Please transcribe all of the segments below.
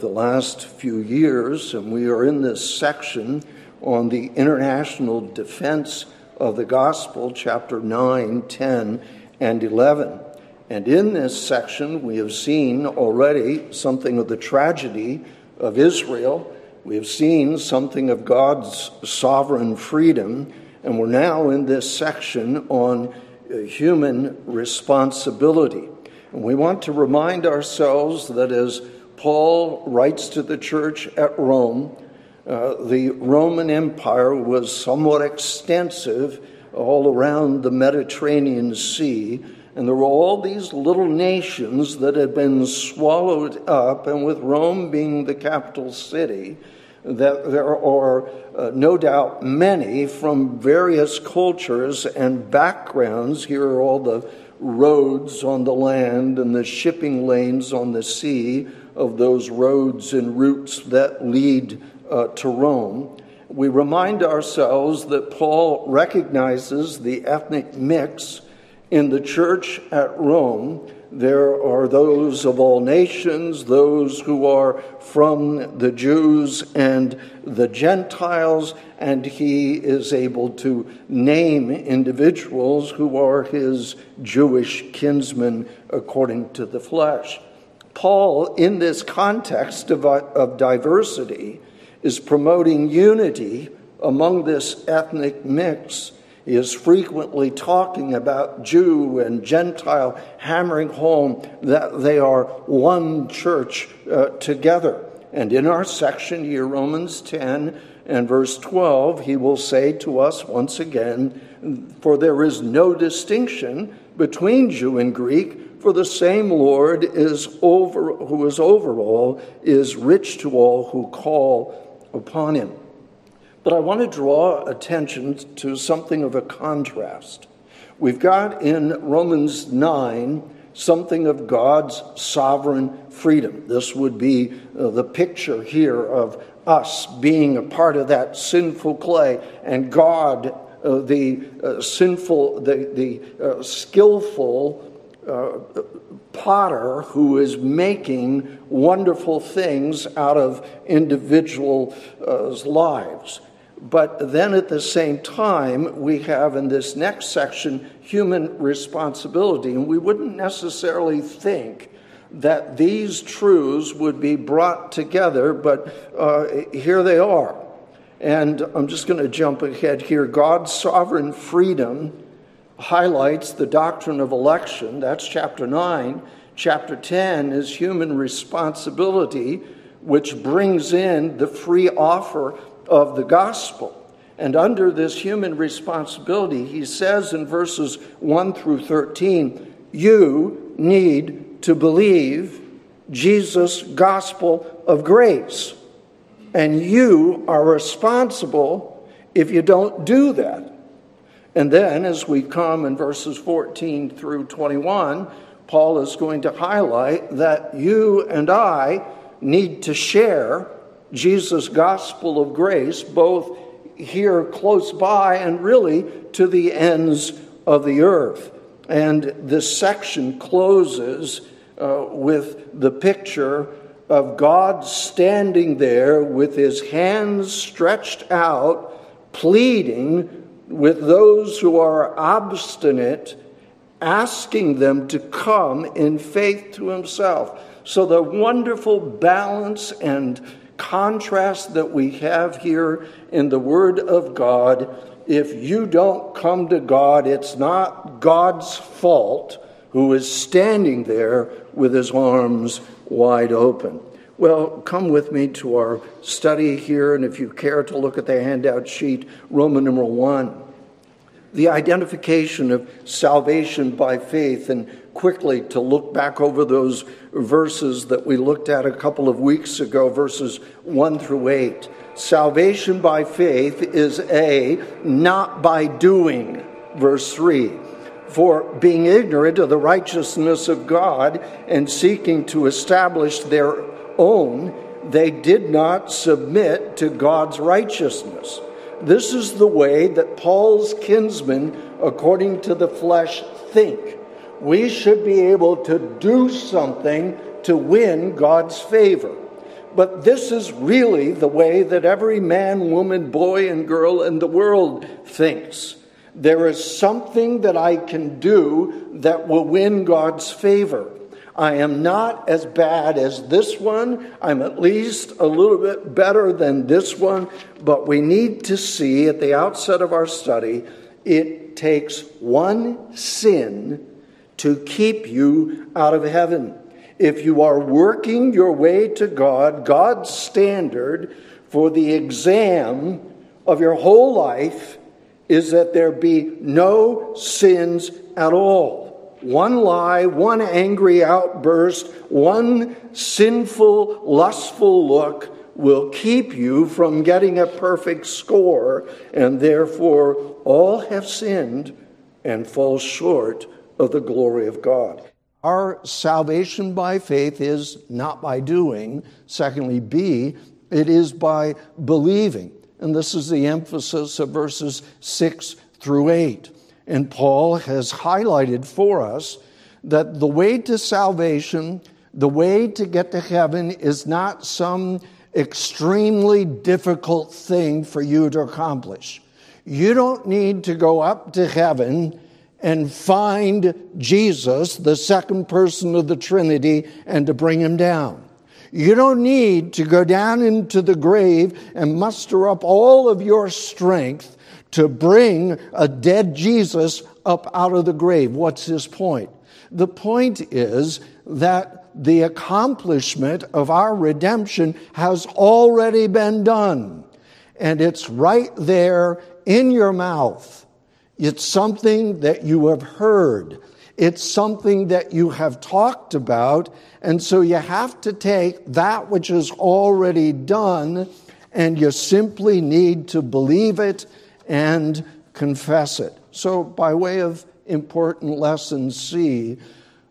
the last few years, and we are in this section on the international defense of the gospel, chapter 9, 10, and 11. And in this section, we have seen already something of the tragedy of Israel. We have seen something of God's sovereign freedom. And we're now in this section on uh, human responsibility. And we want to remind ourselves that as Paul writes to the church at Rome, uh, the Roman Empire was somewhat extensive all around the Mediterranean Sea, and there were all these little nations that had been swallowed up, and with Rome being the capital city, that there are uh, no doubt many from various cultures and backgrounds. Here are all the roads on the land and the shipping lanes on the sea of those roads and routes that lead uh, to Rome, we remind ourselves that Paul recognizes the ethnic mix in the church at Rome. There are those of all nations, those who are from the Jews and the Gentiles, and he is able to name individuals who are his Jewish kinsmen according to the flesh. Paul, in this context of, of diversity, is promoting unity among this ethnic mix. He is frequently talking about Jew and Gentile, hammering home that they are one church uh, together. And in our section here, Romans 10 and verse 12, he will say to us once again, For there is no distinction between Jew and Greek for the same Lord is over, who is over all, is rich to all who call upon him. But I want to draw attention to something of a contrast. We've got in Romans 9 something of God's sovereign freedom. This would be uh, the picture here of us being a part of that sinful clay and God, uh, the uh, sinful, the, the uh, skillful uh, potter who is making wonderful things out of individuals' lives. But then at the same time, we have in this next section human responsibility. And we wouldn't necessarily think that these truths would be brought together, but uh, here they are. And I'm just going to jump ahead here. God's sovereign freedom highlights the doctrine of election. That's chapter 9. Chapter 10 is human responsibility, which brings in the free offer of the gospel. And under this human responsibility, he says in verses 1 through 13, you need to believe Jesus' gospel of grace. And you are responsible if you don't do that. And then, as we come in verses 14 through 21, Paul is going to highlight that you and I need to share Jesus' gospel of grace, both here close by and really to the ends of the earth. And this section closes uh, with the picture of God standing there with his hands stretched out, pleading with those who are obstinate, asking them to come in faith to himself. So, the wonderful balance and contrast that we have here in the Word of God if you don't come to God, it's not God's fault who is standing there with his arms wide open. Well, come with me to our study here, and if you care to look at the handout sheet, Roman number one. The identification of salvation by faith, and quickly to look back over those verses that we looked at a couple of weeks ago, verses 1 through 8. Salvation by faith is A, not by doing, verse 3 for being ignorant of the righteousness of God and seeking to establish their own, they did not submit to God's righteousness. This is the way that Paul's kinsmen, according to the flesh, think. We should be able to do something to win God's favor. but this is really the way that every man, woman, boy, and girl in the world thinks. There is something that I can do that will win God's favor. I am not as bad as this one. I'm at least a little bit better than this one. But we need to see at the outset of our study it takes one sin to keep you out of heaven. If you are working your way to God, God's standard for the exam of your whole life is that there be no sins at all. One lie, one angry outburst, one sinful, lustful look will keep you from getting a perfect score, and therefore all have sinned and fall short of the glory of God. Our salvation by faith is not by doing. Secondly, B, it is by believing. And this is the emphasis of verses 6 through 8. And Paul has highlighted for us that the way to salvation, the way to get to heaven, is not some extremely difficult thing for you to accomplish. You don't need to go up to heaven and find Jesus, the second person of the Trinity, and to bring him down. You don't need to go down into the grave and muster up all of your strength to bring a dead Jesus up out of the grave. What's his point? The point is that the accomplishment of our redemption has already been done. And it's right there in your mouth. It's something that you have heard. It's something that you have talked about. And so you have to take that which is already done and you simply need to believe it and confess it. So, by way of important lesson C,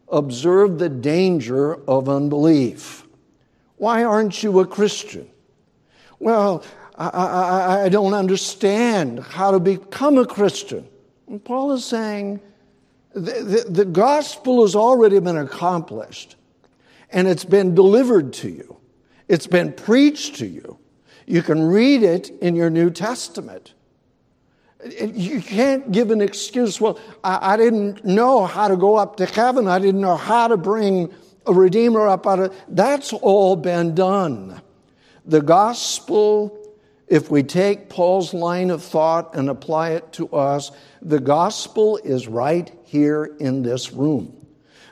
observe the danger of unbelief. Why aren't you a Christian? Well, I, I, I, don't understand how to become a Christian. And Paul is saying the, the, the gospel has already been accomplished and it's been delivered to you, it's been preached to you. You can read it in your New Testament. You can't give an excuse. Well, I, I, didn't know how to go up to heaven. I didn't know how to bring a Redeemer up out of. That's all been done. The gospel, if we take Paul's line of thought and apply it to us, the gospel is right here in this room.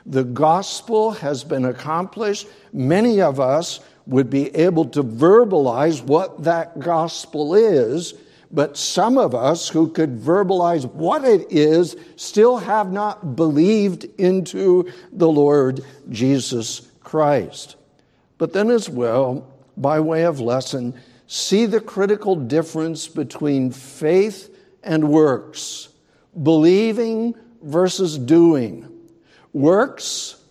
The gospel has been accomplished. Many of us would be able to verbalize what that gospel is but some of us who could verbalize what it is still have not believed into the Lord Jesus Christ. But then, as well, by way of lesson, see the critical difference between faith and works, believing versus doing. Works,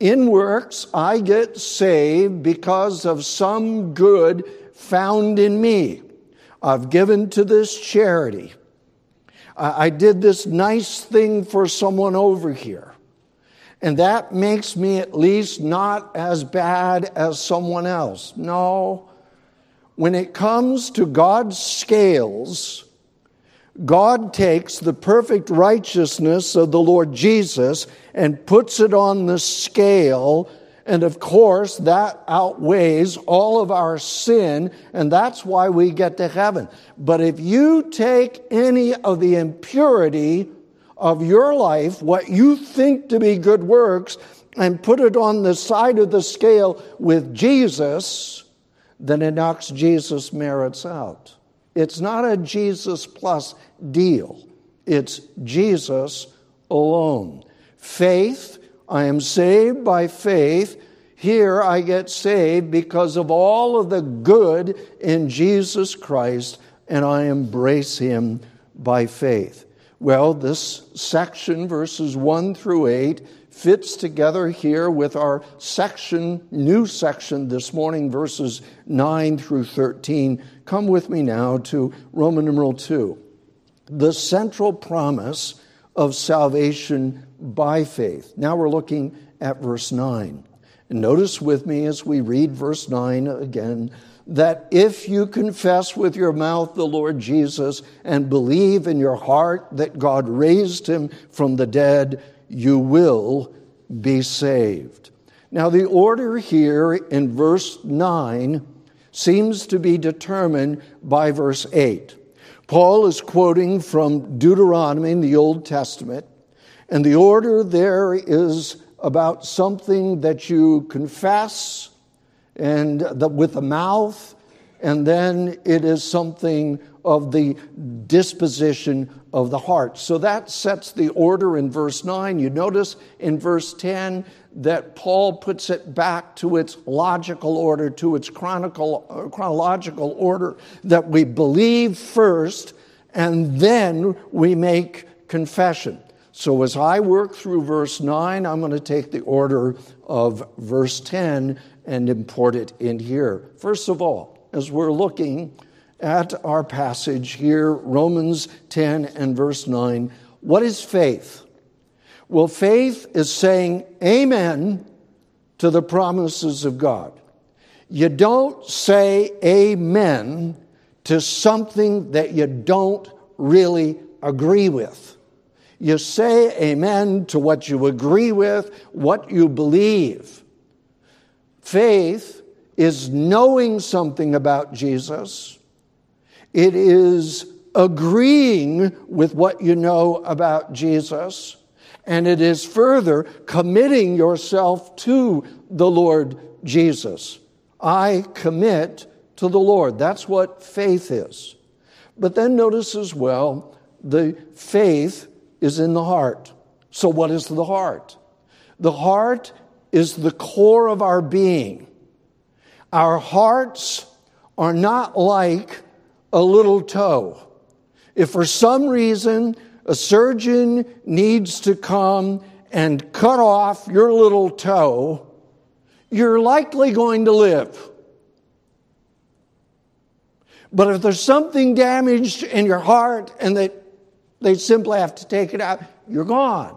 in works, I get saved because of some good found in me. I've given to this charity. I did this nice thing for someone over here. And that makes me at least not as bad as someone else. No. When it comes to God's scales, God takes the perfect righteousness of the Lord Jesus and puts it on the scale and of course, that outweighs all of our sin, and that's why we get to heaven. But if you take any of the impurity of your life, what you think to be good works, and put it on the side of the scale with Jesus, then it knocks Jesus' merits out. It's not a Jesus plus deal, it's Jesus alone. Faith I am saved by faith. Here I get saved because of all of the good in Jesus Christ, and I embrace Him by faith. Well, this section, verses 1 through 8, fits together here with our section, new section this morning, verses 9 through 13. Come with me now to Roman numeral 2. The central promise of salvation by faith. Now we're looking at verse 9. And notice with me as we read verse 9 again that if you confess with your mouth the Lord Jesus and believe in your heart that God raised him from the dead, you will be saved. Now, the order here in verse 9 seems to be determined by verse 8. Paul is quoting from Deuteronomy in the Old Testament, and the order there is about something that you confess and the, with the mouth, and then it is something of the disposition of the heart. So that sets the order in verse 9. You notice in verse 10 that Paul puts it back to its logical order, to its chronological order, that we believe first and then we make confession. So as I work through verse 9, I'm going to take the order of verse 10 and import it in here. First of all, as we're looking at our passage here, Romans 10 and verse 9, what is faith? Well, faith is saying amen to the promises of God. You don't say amen to something that you don't really agree with. You say amen to what you agree with, what you believe. Faith is knowing something about Jesus. It is agreeing with what you know about Jesus. And it is further committing yourself to the Lord Jesus. I commit to the Lord. That's what faith is. But then notice as well, the faith is in the heart. So, what is the heart? The heart is the core of our being. Our hearts are not like a little toe. If for some reason a surgeon needs to come and cut off your little toe, you're likely going to live. But if there's something damaged in your heart and that they simply have to take it out, you're gone.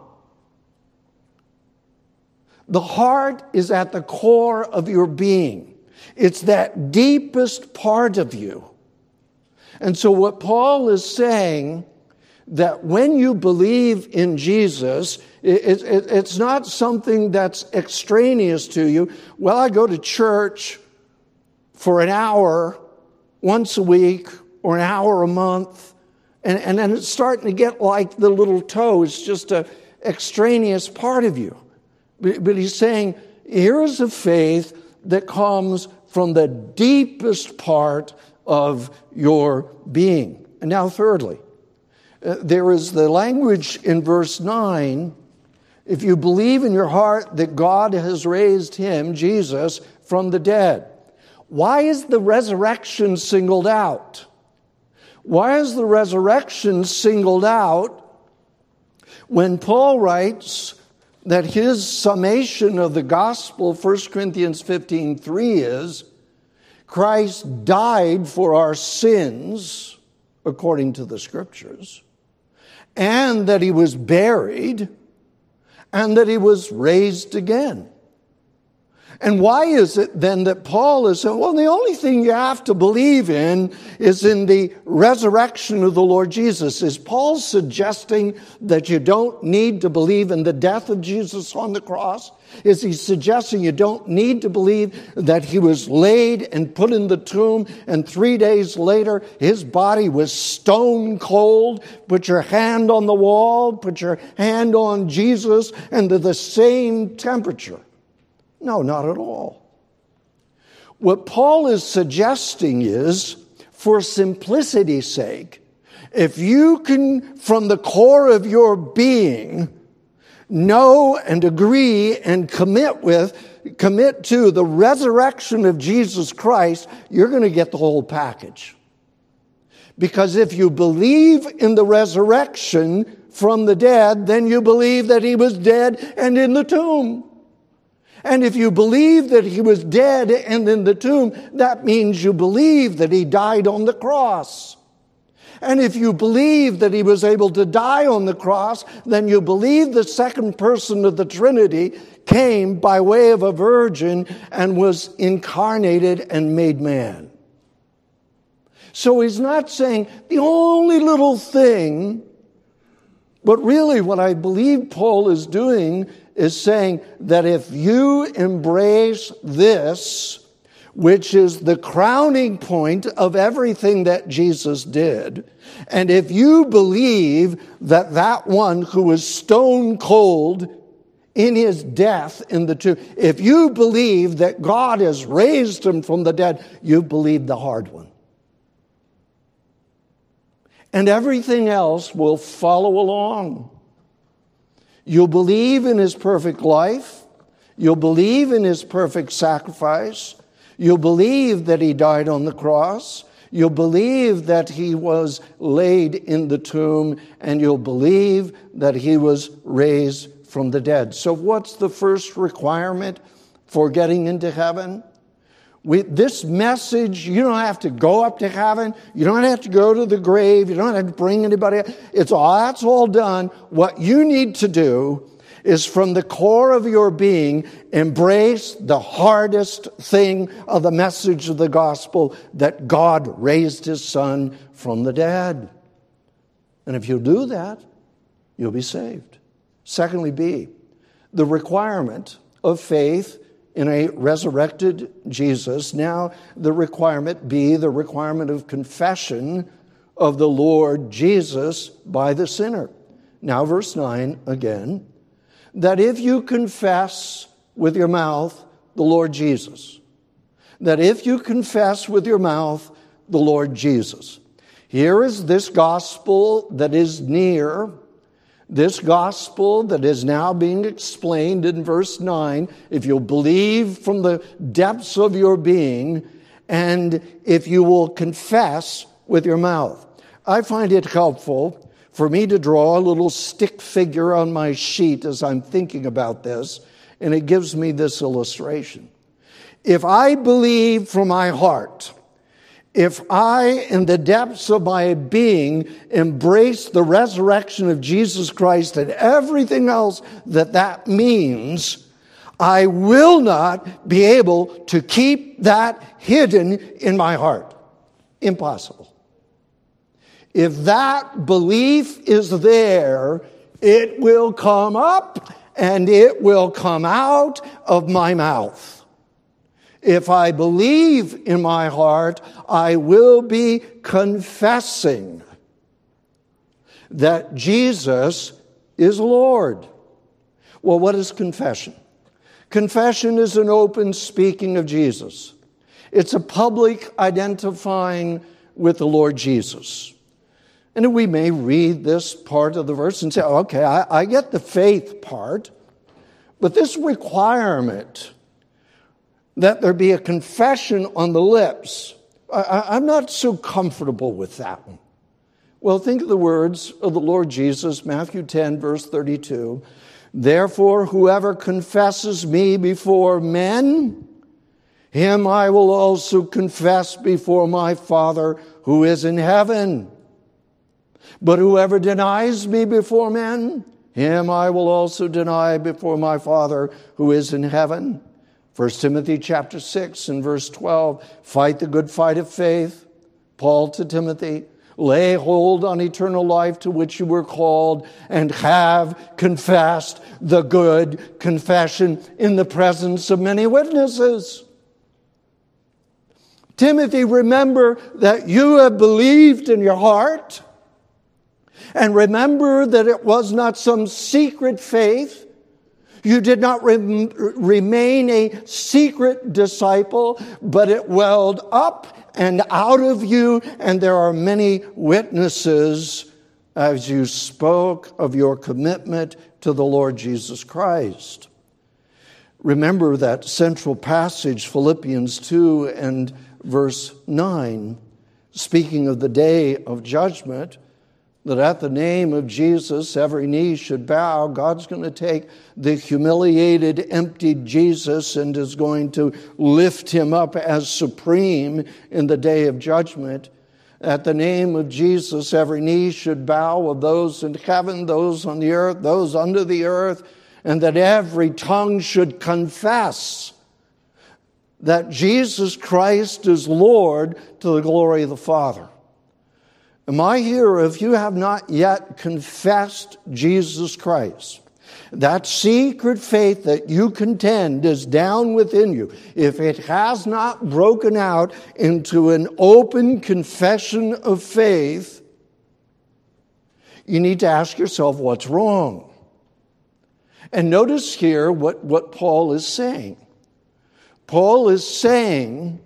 The heart is at the core of your being. It's that deepest part of you. And so, what Paul is saying that when you believe in Jesus, it, it, it's not something that's extraneous to you. Well, I go to church for an hour once a week or an hour a month, and, and then it's starting to get like the little toe. It's just an extraneous part of you. But, but he's saying, here is a faith that comes from the deepest part of your being. And now, thirdly, uh, there is the language in verse 9 if you believe in your heart that God has raised him, Jesus, from the dead. Why is the resurrection singled out? Why is the resurrection singled out when Paul writes that his summation of the gospel, 1 Corinthians 15 3, is Christ died for our sins, according to the scriptures and that he was buried, and that he was raised again. And why is it then that Paul is saying, well, the only thing you have to believe in is in the resurrection of the Lord Jesus? Is Paul suggesting that you don't need to believe in the death of Jesus on the cross? Is he suggesting you don't need to believe that he was laid and put in the tomb and three days later his body was stone cold? Put your hand on the wall, put your hand on Jesus, and to the same temperature. No, not at all. What Paul is suggesting is, for simplicity's sake, if you can, from the core of your being, know and agree and commit with, commit to the resurrection of Jesus Christ, you're going to get the whole package. Because if you believe in the resurrection from the dead, then you believe that he was dead and in the tomb. And if you believe that he was dead and in the tomb, that means you believe that he died on the cross. And if you believe that he was able to die on the cross, then you believe the second person of the Trinity came by way of a virgin and was incarnated and made man. So he's not saying the only little thing, but really what I believe Paul is doing is saying that if you embrace this, which is the crowning point of everything that Jesus did. And if you believe that that one who was stone cold in his death in the tomb, if you believe that God has raised him from the dead, you believe the hard one. And everything else will follow along. You'll believe in his perfect life. You'll believe in his perfect sacrifice. You'll believe that he died on the cross. You'll believe that he was laid in the tomb, and you'll believe that he was raised from the dead. So, what's the first requirement for getting into heaven? We, this message, you don't have to go up to heaven. You don't have to go to the grave. You don't have to bring anybody. It's all, that's all done. What you need to do is from the core of your being embrace the hardest thing of the message of the gospel that God raised his son from the dead. And if you do that, you'll be saved. Secondly, B, the requirement of faith in a resurrected Jesus. Now, the requirement be the requirement of confession of the Lord Jesus by the sinner. Now, verse 9 again that if you confess with your mouth the Lord Jesus, that if you confess with your mouth the Lord Jesus, here is this gospel that is near, this gospel that is now being explained in verse 9. If you'll believe from the depths of your being, and if you will confess with your mouth. I find it helpful for me to draw a little stick figure on my sheet as I'm thinking about this, and it gives me this illustration. If I believe from my heart, if I, in the depths of my being, embrace the resurrection of Jesus Christ and everything else that that means, I will not be able to keep that hidden in my heart. Impossible. If that belief is there, it will come up and it will come out of my mouth. If I believe in my heart, I will be confessing that Jesus is Lord. Well, what is confession? Confession is an open speaking of Jesus. It's a public identifying with the Lord Jesus. And we may read this part of the verse and say, okay, I, I get the faith part, but this requirement that there be a confession on the lips, I, I'm not so comfortable with that one. Well, think of the words of the Lord Jesus, Matthew 10, verse 32. Therefore, whoever confesses me before men, him I will also confess before my Father who is in heaven. But whoever denies me before men, him I will also deny before my Father who is in heaven. 1 Timothy chapter 6 and verse 12, fight the good fight of faith. Paul to Timothy, lay hold on eternal life to which you were called and have confessed the good confession in the presence of many witnesses. Timothy, remember that you have believed in your heart and remember that it was not some secret faith. You did not rem- remain a secret disciple, but it welled up and out of you, and there are many witnesses as you spoke of your commitment to the Lord Jesus Christ. Remember that central passage, Philippians 2 and verse 9, speaking of the day of judgment that at the name of Jesus, every knee should bow. God's going to take the humiliated, emptied Jesus and is going to lift him up as supreme in the day of judgment. At the name of Jesus, every knee should bow of those in heaven, those on the earth, those under the earth, and that every tongue should confess that Jesus Christ is Lord to the glory of the Father. Am I here if you have not yet confessed Jesus Christ? That secret faith that you contend is down within you. If it has not broken out into an open confession of faith, you need to ask yourself what's wrong. And notice here what, what Paul is saying. Paul is saying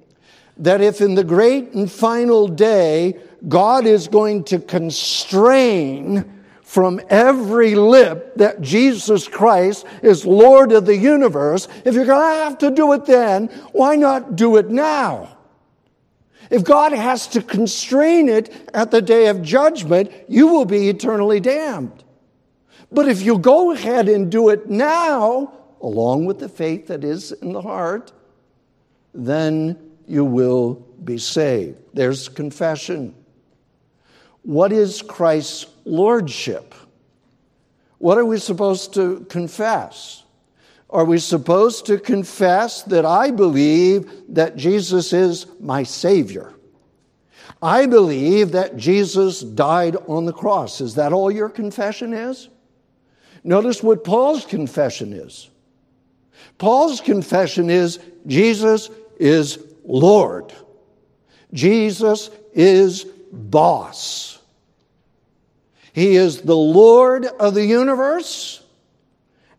that if in the great and final day God is going to constrain from every lip that Jesus Christ is Lord of the universe, if you're going to have to do it then, why not do it now? If God has to constrain it at the day of judgment, you will be eternally damned. But if you go ahead and do it now, along with the faith that is in the heart, then you will be saved. There's confession. What is Christ's lordship? What are we supposed to confess? Are we supposed to confess that I believe that Jesus is my Savior? I believe that Jesus died on the cross. Is that all your confession is? Notice what Paul's confession is. Paul's confession is Jesus is Lord. Jesus is boss. He is the Lord of the universe,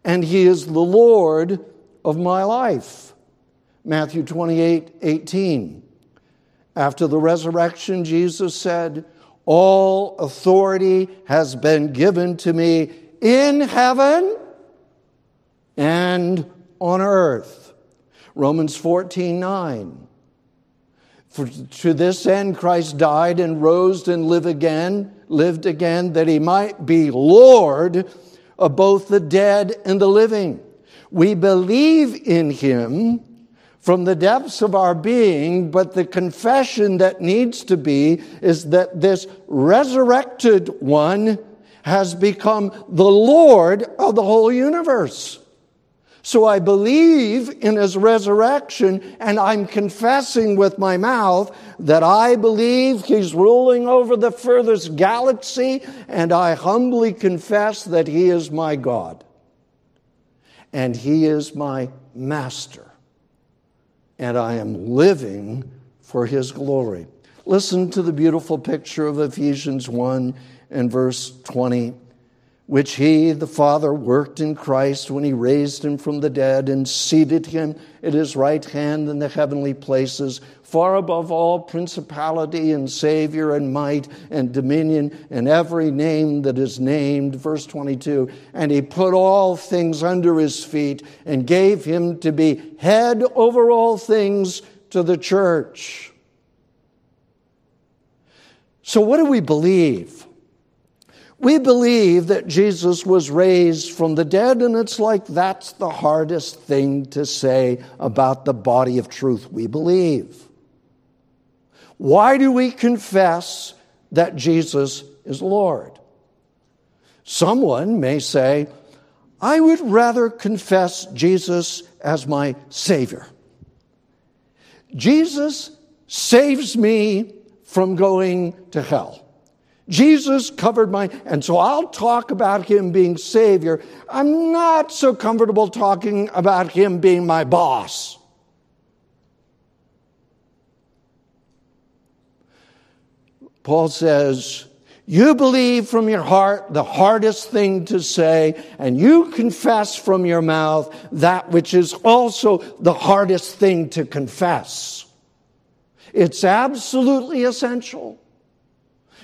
and He is the Lord of my life. Matthew 28 18. After the resurrection, Jesus said, All authority has been given to me in heaven and on earth. Romans 14 9. For to this end Christ died and rose and lived again, lived again, that he might be Lord of both the dead and the living. We believe in him from the depths of our being, but the confession that needs to be is that this resurrected one has become the Lord of the whole universe. So I believe in his resurrection and I'm confessing with my mouth that I believe he's ruling over the furthest galaxy and I humbly confess that he is my God. And he is my master. And I am living for his glory. Listen to the beautiful picture of Ephesians 1 and verse 20 which he, the Father, worked in Christ when he raised him from the dead and seated him at his right hand in the heavenly places, far above all principality and Savior and might and dominion and every name that is named. Verse 22 And he put all things under his feet and gave him to be head over all things to the church. So, what do we believe? We believe that Jesus was raised from the dead, and it's like that's the hardest thing to say about the body of truth we believe. Why do we confess that Jesus is Lord? Someone may say, I would rather confess Jesus as my Savior. Jesus saves me from going to hell. Jesus covered my, and so I'll talk about him being Savior. I'm not so comfortable talking about him being my boss. Paul says, You believe from your heart the hardest thing to say, and you confess from your mouth that which is also the hardest thing to confess. It's absolutely essential.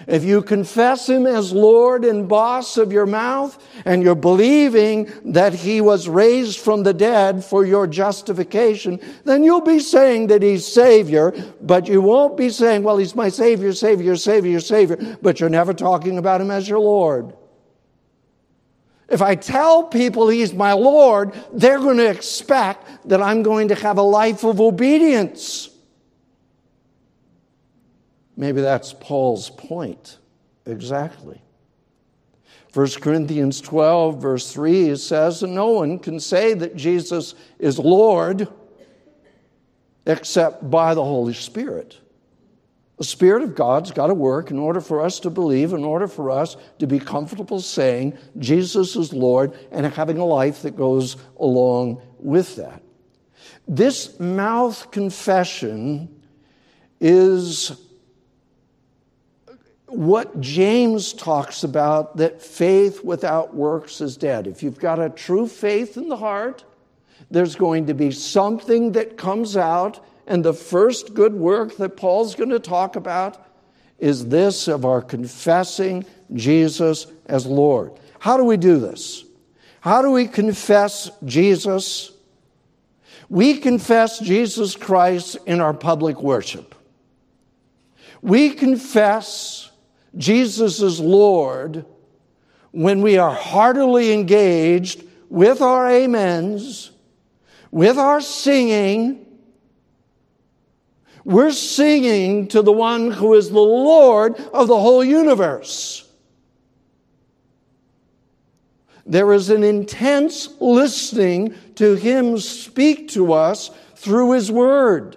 If you confess Him as Lord and boss of your mouth, and you're believing that He was raised from the dead for your justification, then you'll be saying that He's Savior, but you won't be saying, well, He's my Savior, Savior, Savior, Savior, but you're never talking about Him as your Lord. If I tell people He's my Lord, they're going to expect that I'm going to have a life of obedience. Maybe that's Paul's point exactly. 1 Corinthians 12, verse 3 says, No one can say that Jesus is Lord except by the Holy Spirit. The Spirit of God's got to work in order for us to believe, in order for us to be comfortable saying Jesus is Lord and having a life that goes along with that. This mouth confession is what James talks about that faith without works is dead. If you've got a true faith in the heart, there's going to be something that comes out and the first good work that Paul's going to talk about is this of our confessing Jesus as Lord. How do we do this? How do we confess Jesus? We confess Jesus Christ in our public worship. We confess Jesus is Lord when we are heartily engaged with our amens, with our singing, we're singing to the one who is the Lord of the whole universe. There is an intense listening to Him speak to us through His Word.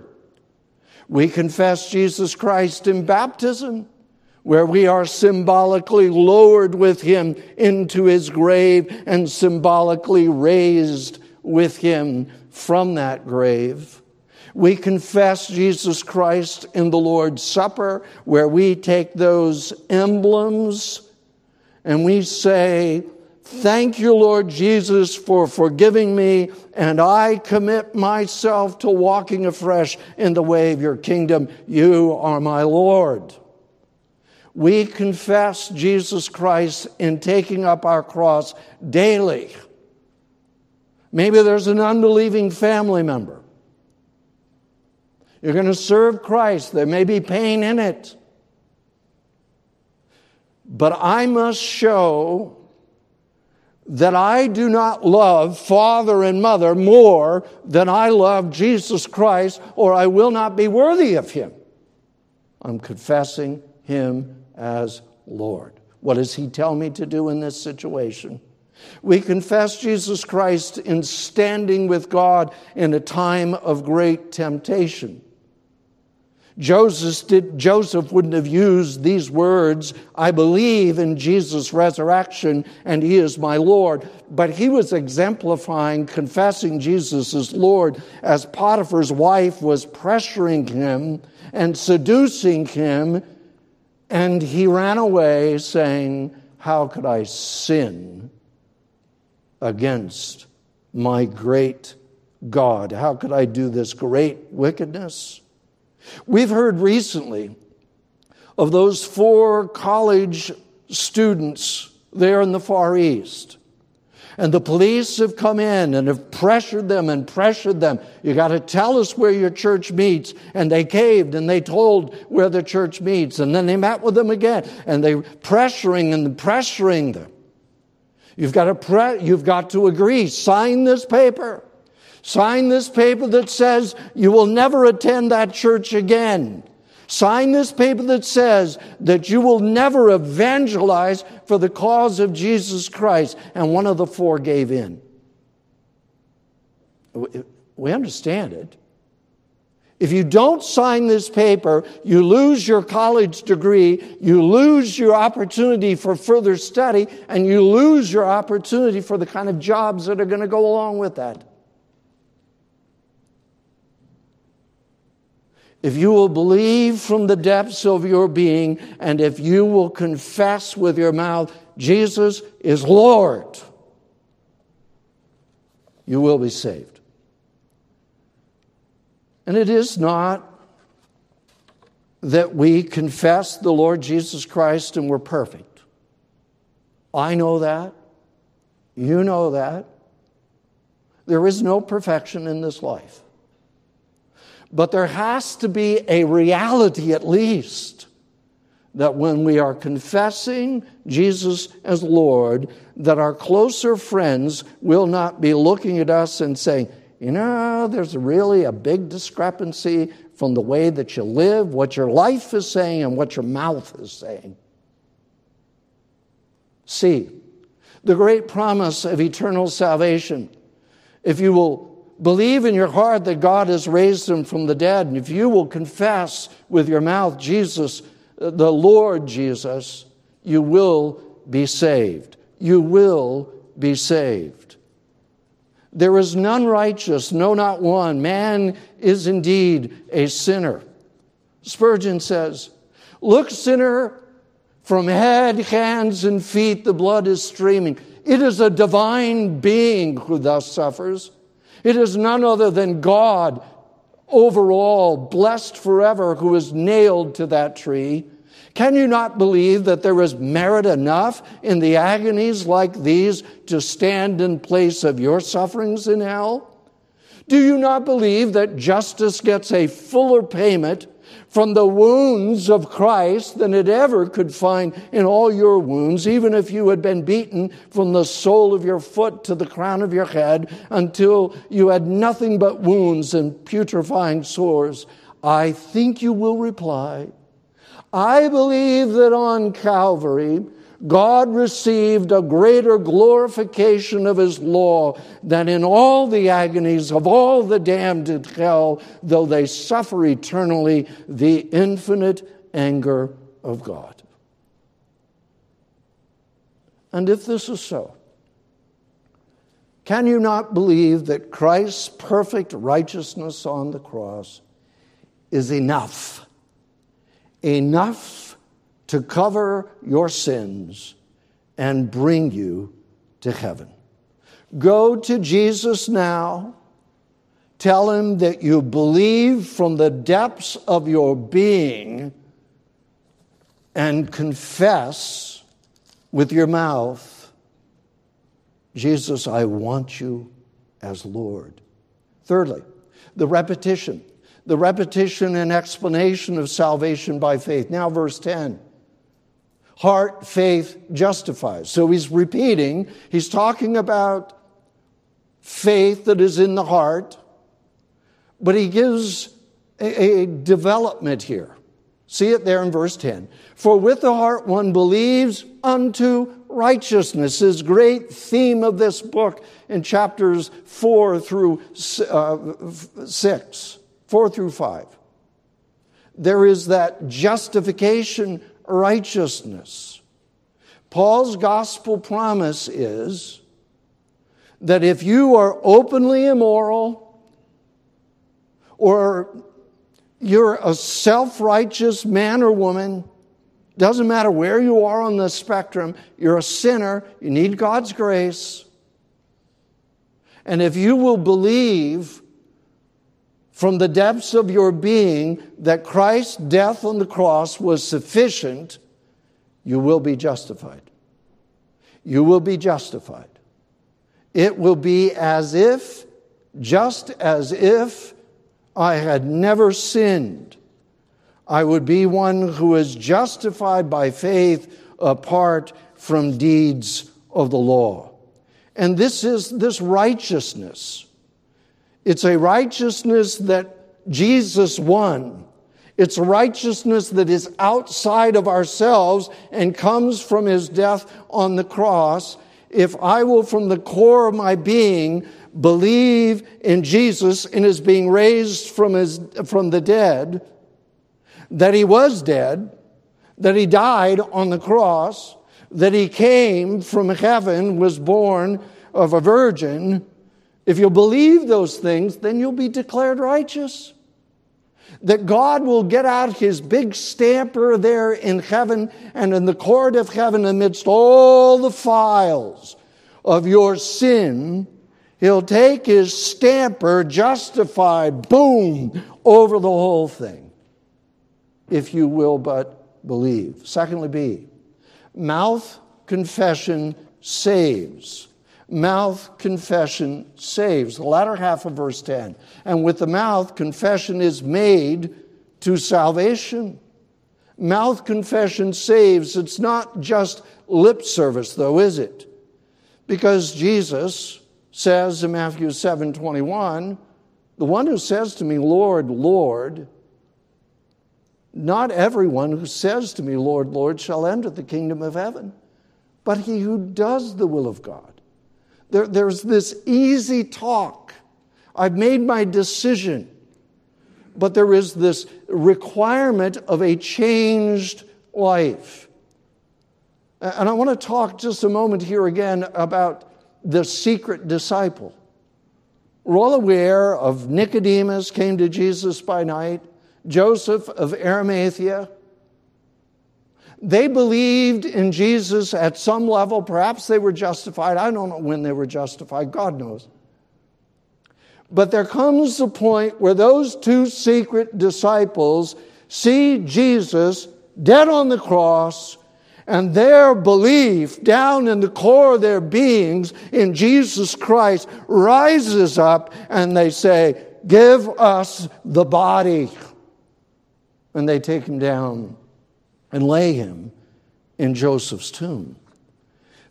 We confess Jesus Christ in baptism, where we are symbolically lowered with Him into His grave and symbolically raised with Him from that grave. We confess Jesus Christ in the Lord's Supper, where we take those emblems and we say, Thank you, Lord Jesus, for forgiving me, and I commit myself to walking afresh in the way of your kingdom. You are my Lord. We confess Jesus Christ in taking up our cross daily. Maybe there's an unbelieving family member. You're going to serve Christ. There may be pain in it. But I must show that I do not love father and mother more than I love Jesus Christ, or I will not be worthy of him. I'm confessing him as Lord. What does he tell me to do in this situation? We confess Jesus Christ in standing with God in a time of great temptation. Joseph, did, Joseph wouldn't have used these words, I believe in Jesus' resurrection and he is my Lord. But he was exemplifying, confessing Jesus as Lord as Potiphar's wife was pressuring him and seducing him. And he ran away saying, How could I sin against my great God? How could I do this great wickedness? We've heard recently of those four college students there in the Far East. And the police have come in and have pressured them and pressured them. You got to tell us where your church meets. And they caved and they told where the church meets. And then they met with them again and they pressuring and pressuring them. You've got to pre- you've got to agree. Sign this paper. Sign this paper that says you will never attend that church again. Sign this paper that says that you will never evangelize for the cause of Jesus Christ. And one of the four gave in. We understand it. If you don't sign this paper, you lose your college degree, you lose your opportunity for further study, and you lose your opportunity for the kind of jobs that are going to go along with that. If you will believe from the depths of your being, and if you will confess with your mouth, Jesus is Lord, you will be saved. And it is not that we confess the Lord Jesus Christ and we're perfect. I know that. You know that. There is no perfection in this life. But there has to be a reality at least that when we are confessing Jesus as Lord, that our closer friends will not be looking at us and saying, you know, there's really a big discrepancy from the way that you live, what your life is saying, and what your mouth is saying. See, the great promise of eternal salvation. If you will believe in your heart that God has raised him from the dead, and if you will confess with your mouth Jesus, uh, the Lord Jesus, you will be saved. You will be saved. There is none righteous, no, not one. Man is indeed a sinner. Spurgeon says, Look, sinner, from head, hands, and feet the blood is streaming. It is a divine being who thus suffers. It is none other than God, overall, blessed forever, who is nailed to that tree. Can you not believe that there is merit enough in the agonies like these to stand in place of your sufferings in hell? Do you not believe that justice gets a fuller payment from the wounds of Christ than it ever could find in all your wounds, even if you had been beaten from the sole of your foot to the crown of your head until you had nothing but wounds and putrefying sores? I think you will reply, I believe that on Calvary, God received a greater glorification of his law than in all the agonies of all the damned in hell, though they suffer eternally the infinite anger of God. And if this is so, can you not believe that Christ's perfect righteousness on the cross is enough? Enough to cover your sins and bring you to heaven. Go to Jesus now. Tell him that you believe from the depths of your being and confess with your mouth, Jesus, I want you as Lord. Thirdly, the repetition, the repetition and explanation of salvation by faith. Now, verse 10 heart faith justifies. So he's repeating, he's talking about faith that is in the heart, but he gives a, a, development here. See it there in verse 10. For with the heart one believes unto righteousness, his great theme of this book in chapters 4 through uh, 6, 4 through 5. There is that justification righteousness. Paul's gospel promise is that if you are openly immoral or you're a self righteous man or woman, doesn't matter where you are on the spectrum, you're a sinner, you need God's grace. And if you will believe from the depths of your being that Christ's death on the cross was sufficient, you will be justified. You will be justified. It will be as if, just as if I had never sinned. I would be one who is justified by faith apart from deeds of the law. And this is this righteousness it's a righteousness that Jesus won. It's righteousness that is outside of ourselves and comes from his death on the cross. If I will, from the core of my being, believe in Jesus and his being raised from, his, from the dead, that he was dead, that he died on the cross, that he came from heaven, was born of a virgin, if you'll believe those things, then you'll be declared righteous. That God will get out his big stamper there in heaven and in the court of heaven amidst all the files of your sin. He'll take his stamper, justified, boom, over the whole thing. If you will but believe. Secondly, B, mouth confession saves mouth confession saves. The latter half of verse 10. And with the mouth, confession is made to salvation. Mouth confession saves. It's not just lip service, though, is it? Because Jesus says in Matthew 7 21, the one who says to me, Lord, Lord, Not everyone who says to me, Lord, Lord, shall enter the kingdom of heaven, but he who does the will of God. There, there's this easy talk. I've made my decision. But there is this requirement of a changed life. And I want to talk just a moment here again about the secret disciple. We're all aware of Nicodemus came to Jesus by night, Joseph of Arimathea. They believed in Jesus at some level. Perhaps they were justified. I don't know when they were justified. God knows. But there comes a point where those two secret disciples see Jesus dead on the cross, and their belief down in the core of their beings in Jesus Christ rises up, and they say, Give us the body. And they take him down and lay him in Joseph's tomb.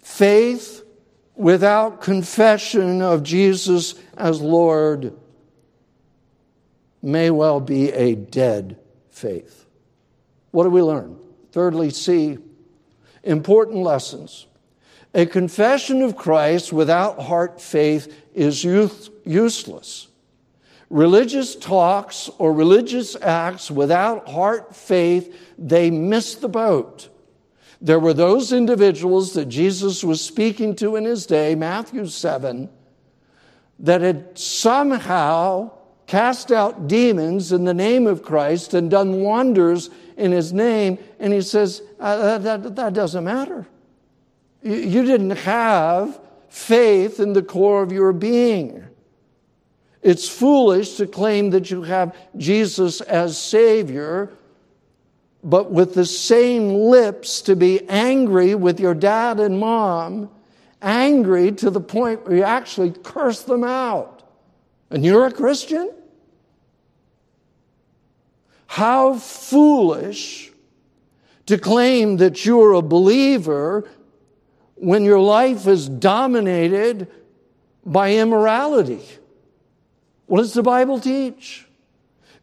Faith without confession of Jesus as Lord may well be a dead faith. What do we learn? Thirdly, see important lessons. A confession of Christ without heart faith is useless. Religious talks or religious acts without heart faith, they miss the boat. There were those individuals that Jesus was speaking to in his day, Matthew 7, that had somehow cast out demons in the name of Christ and done wonders in his name. And he says, uh, that, that doesn't matter. You, you didn't have faith in the core of your being. It's foolish to claim that you have Jesus as Savior but with the same lips to be angry with your dad and mom, angry to the point where you actually curse them out. And you're a Christian? How foolish to claim that you're a believer when your life is dominated by immorality. What does the Bible teach?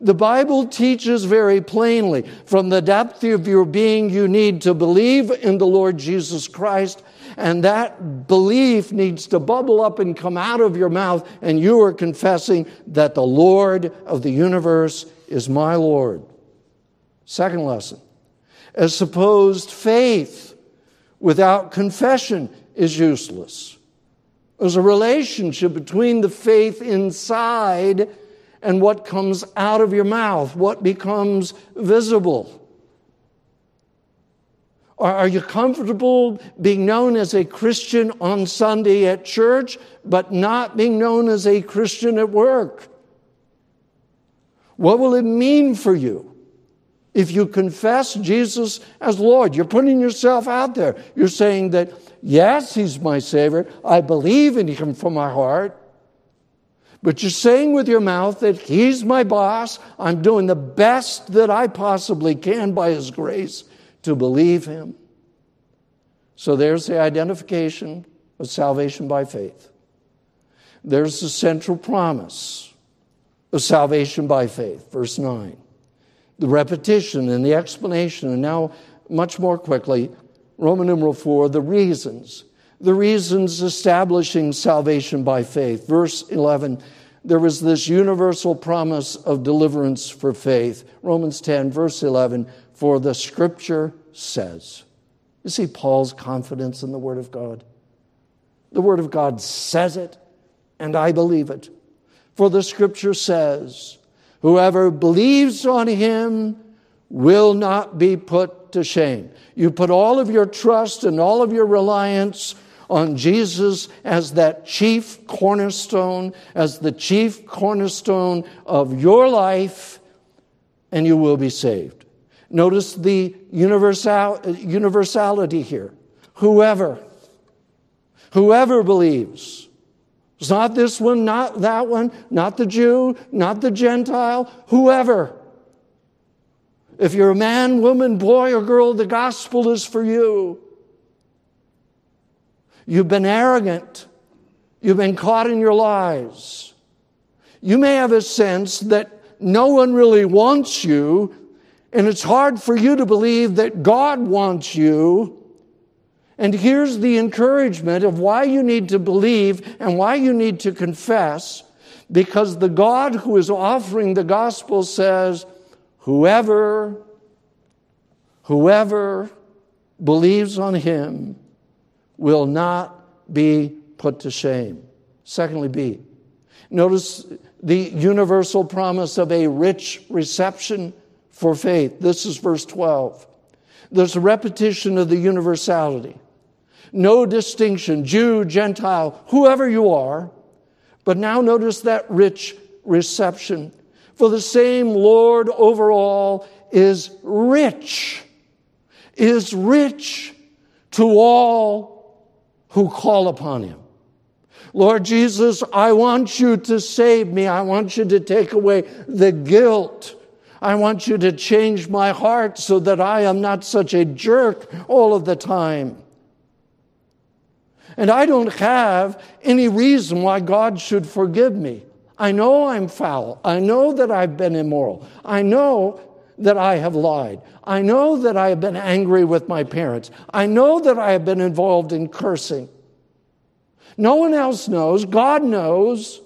The Bible teaches very plainly from the depth of your being, you need to believe in the Lord Jesus Christ, and that belief needs to bubble up and come out of your mouth, and you are confessing that the Lord of the universe is my Lord. Second lesson as supposed faith without confession is useless. There's a relationship between the faith inside and what comes out of your mouth, what becomes visible. Are you comfortable being known as a Christian on Sunday at church, but not being known as a Christian at work? What will it mean for you if you confess Jesus as Lord? You're putting yourself out there. You're saying that, yes, He's my Savior. I believe in Him from my heart. But you're saying with your mouth that He's my boss. I'm doing the best that I possibly can by His grace to believe Him. So there's the identification of salvation by faith. There's the central promise of salvation by faith, verse 9. The repetition and the explanation, and now much more quickly, Roman numeral 4, the reasons the reasons establishing salvation by faith. Verse 11, there was this universal promise of deliverance for faith. Romans 10, verse 11, for the scripture says. You see Paul's confidence in the Word of God? The Word of God says it, and I believe it. For the scripture says, Whoever believes on him will not be put to shame. You put all of your trust and all of your reliance on Jesus as that chief cornerstone, as the chief cornerstone of your life, and you will be saved. Notice the universal, universality here. Whoever, whoever believes. It's not this one, not that one, not the Jew, not the Gentile, whoever. If you're a man, woman, boy, or girl, the gospel is for you. You've been arrogant. You've been caught in your lies. You may have a sense that no one really wants you, And it's hard for you to believe that God wants you. And here's the encouragement of why you need to believe and why you need to confess. Because the God who is offering the gospel says, whoever, whoever believes on him will not be put to shame. Secondly, B. Notice the universal promise of a rich reception for faith. This is verse 12. There's a repetition of the universality. No distinction, Jew, Gentile, whoever you are. But now notice that rich reception. For the same Lord over all is rich, is rich to all who call upon him. Lord Jesus, I want you to save me. I want you to take away the guilt. I want you to change my heart so that I am not such a jerk all of the time. And I don't have any reason why God should forgive me. I know I'm foul. I know that I've been immoral. I know that I have lied. I know that I have been angry with my parents. I know that I have been involved in cursing. No one else knows. God knows.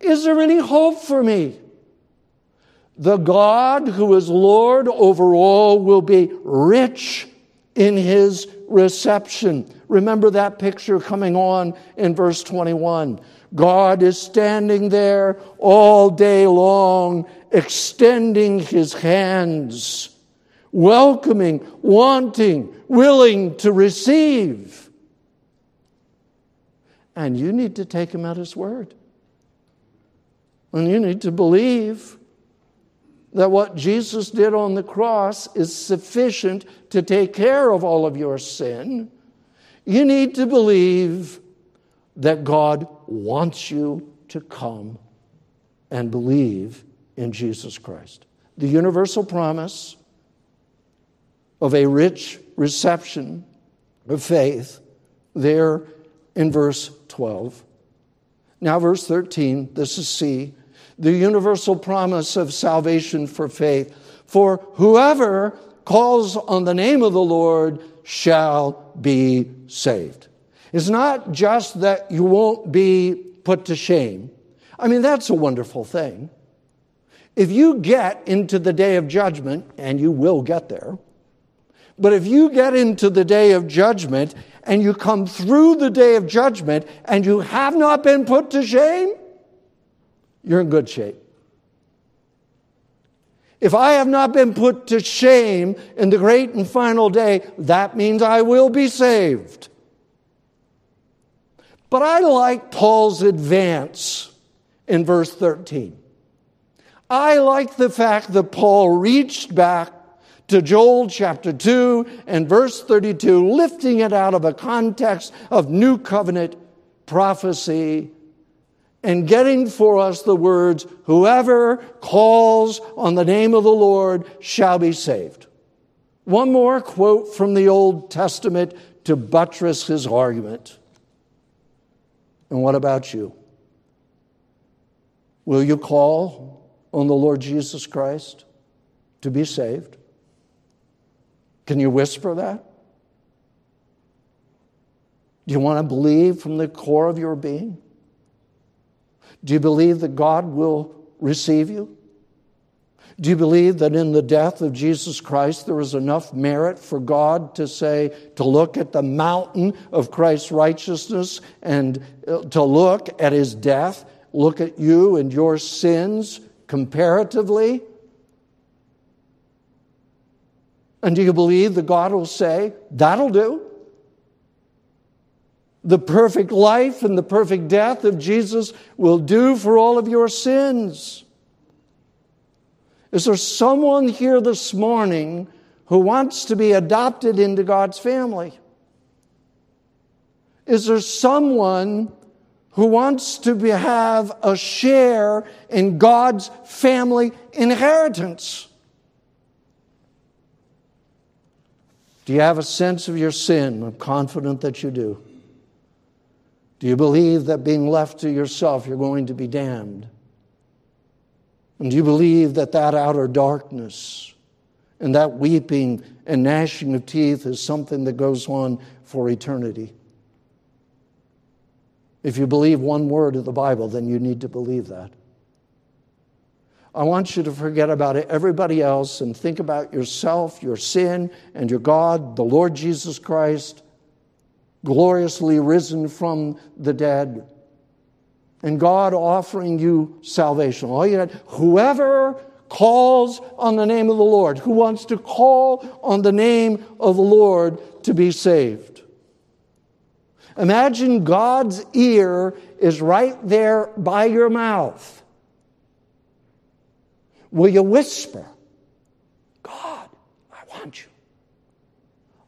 Is there any hope for me? The God who is Lord over all will be rich in his reception. Remember that picture coming on in verse 21. God is standing there all day long, extending his hands welcoming, wanting, willing to receive. And you need to take him at his word. And you need to believe that what Jesus did on the cross is sufficient to take care of all of your sin. You need to believe that God wants you to come and believe in Jesus Christ. The universal promise of a rich reception of faith there in verse 12. Now, verse 13, this is C, the universal promise of salvation for faith. For whoever calls on the name of the Lord shall be saved. It's not just that you won't be put to shame. I mean, that's a wonderful thing. If you get into the day of judgment, and you will get there, but if you get into the day of judgment and you come through the day of judgment and you have not been put to shame, you're in good shape. If I have not been put to shame in the great and final day, that means I will be saved. But I like Paul's advance in verse 13. I like the fact that Paul reached back to Joel chapter 2 and verse 32, lifting it out of a context of new covenant prophecy and getting for us the words, Whoever calls on the name of the Lord shall be saved. One more quote from the Old Testament to buttress his argument. And what about you? Will you call on the Lord Jesus Christ to be saved? Can you whisper that? Do you want to believe from the core of your being? Do you believe that God will receive you? Do you believe that in the death of Jesus Christ there is enough merit for God to say, to look at the mountain of Christ's righteousness and uh, to look at his death, look at you and your sins comparatively, and do you believe that God will say, that'll do? The perfect life and the perfect death of Jesus will do for all of your sins. Is there someone here this morning who wants to be adopted into God's family? Is there someone who wants to be, have a share in God's family inheritance? Do you have a sense of your sin? I'm confident that you do. Do you believe that being left to yourself, you're going to be damned? And do you believe that that outer darkness and that weeping and gnashing of teeth is something that goes on for eternity? If you believe one word of the Bible, then you need to believe that. I want you to forget about everybody else and think about yourself, your sin, and your God, the Lord Jesus Christ, gloriously risen from the dead, and God offering you salvation. All you got, whoever calls on the name of the Lord, who wants to call on the name of the Lord to be saved. Imagine God's ear is right there by your mouth. Will you whisper, God, I want you.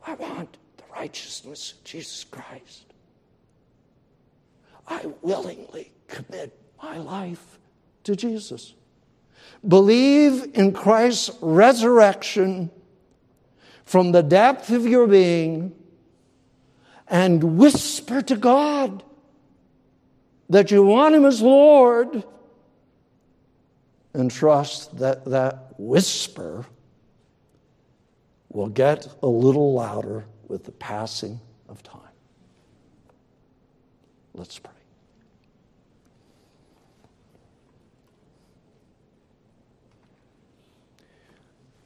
I want righteousness of Jesus Christ. I willingly commit my life to Jesus. Believe in Christ's resurrection from the depth of your being and whisper to God that you want Him as Lord and trust that that whisper will get a little louder with the passing of time. Let's pray.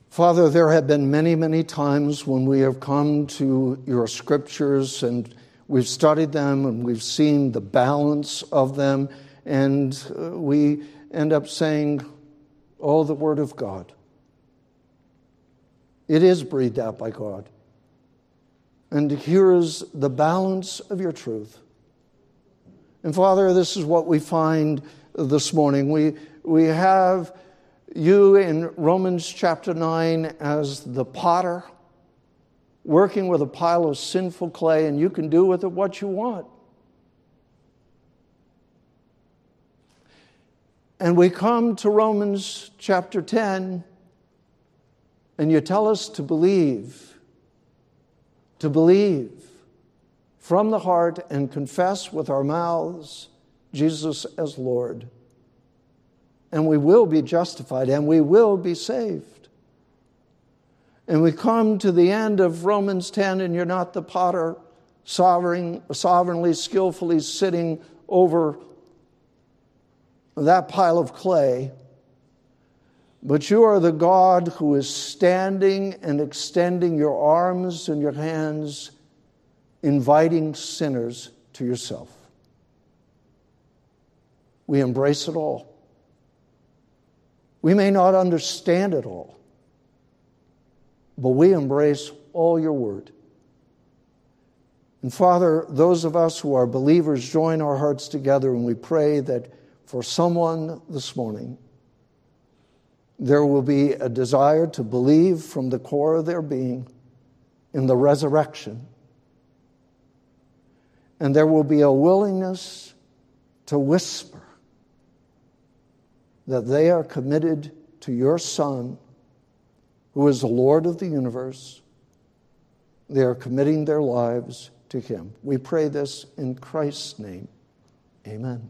Father, there have been many, many times when we have come to your scriptures and we've studied them and we've seen the balance of them, and uh, we end up saying, Oh, the Word of God. It is breathed out by God. And here is the balance of your truth. And Father, this is what we find this morning. We, we have you in Romans chapter 9 as the potter, working with a pile of sinful clay, and you can do with it what you want. And we come to Romans chapter 10, and you tell us to believe, to believe from the heart and confess with our mouths Jesus as Lord and we will be justified and we will be saved. And we come to the end of Romans 10, and you're not the potter sovereign, sovereignly, skillfully sitting over that pile of clay, but you are the God who is standing and extending your arms and your hands, inviting sinners to yourself. We embrace it all. We may not understand it all, but we embrace all your word. And Father, those of us who are believers join our hearts together and we pray that for someone this morning, there will be a desire to believe from the core of their being in the resurrection. And there will be a willingness to whisper that they are committed to your Son, who is the Lord of the universe. They are committing their lives to Him. We pray this in Christ's name. Amen.